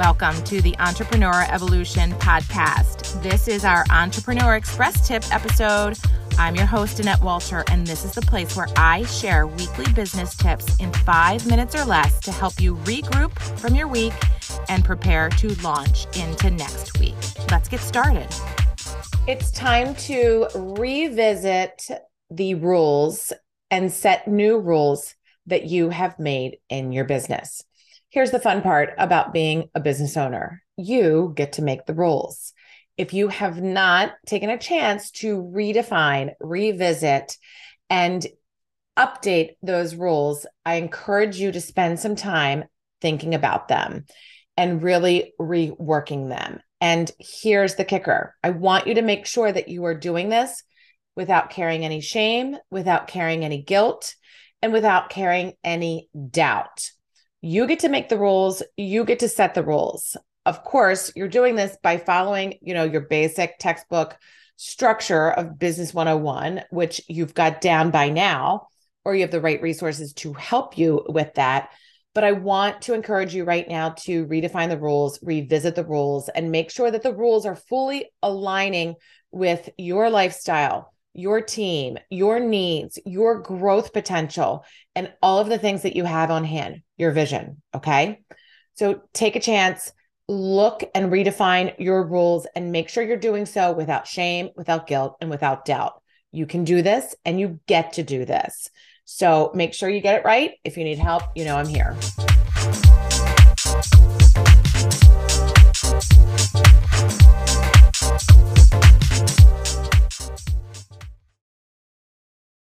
Welcome to the Entrepreneur Evolution Podcast. This is our Entrepreneur Express Tip episode. I'm your host, Annette Walter, and this is the place where I share weekly business tips in five minutes or less to help you regroup from your week and prepare to launch into next week. Let's get started. It's time to revisit the rules and set new rules that you have made in your business. Here's the fun part about being a business owner you get to make the rules. If you have not taken a chance to redefine, revisit, and update those rules, I encourage you to spend some time thinking about them and really reworking them. And here's the kicker I want you to make sure that you are doing this without carrying any shame, without carrying any guilt, and without carrying any doubt. You get to make the rules, you get to set the rules. Of course, you're doing this by following, you know, your basic textbook structure of business 101, which you've got down by now, or you have the right resources to help you with that. But I want to encourage you right now to redefine the rules, revisit the rules, and make sure that the rules are fully aligning with your lifestyle, your team, your needs, your growth potential, and all of the things that you have on hand, your vision. Okay. So take a chance, look and redefine your rules, and make sure you're doing so without shame, without guilt, and without doubt. You can do this and you get to do this. So make sure you get it right. If you need help, you know I'm here.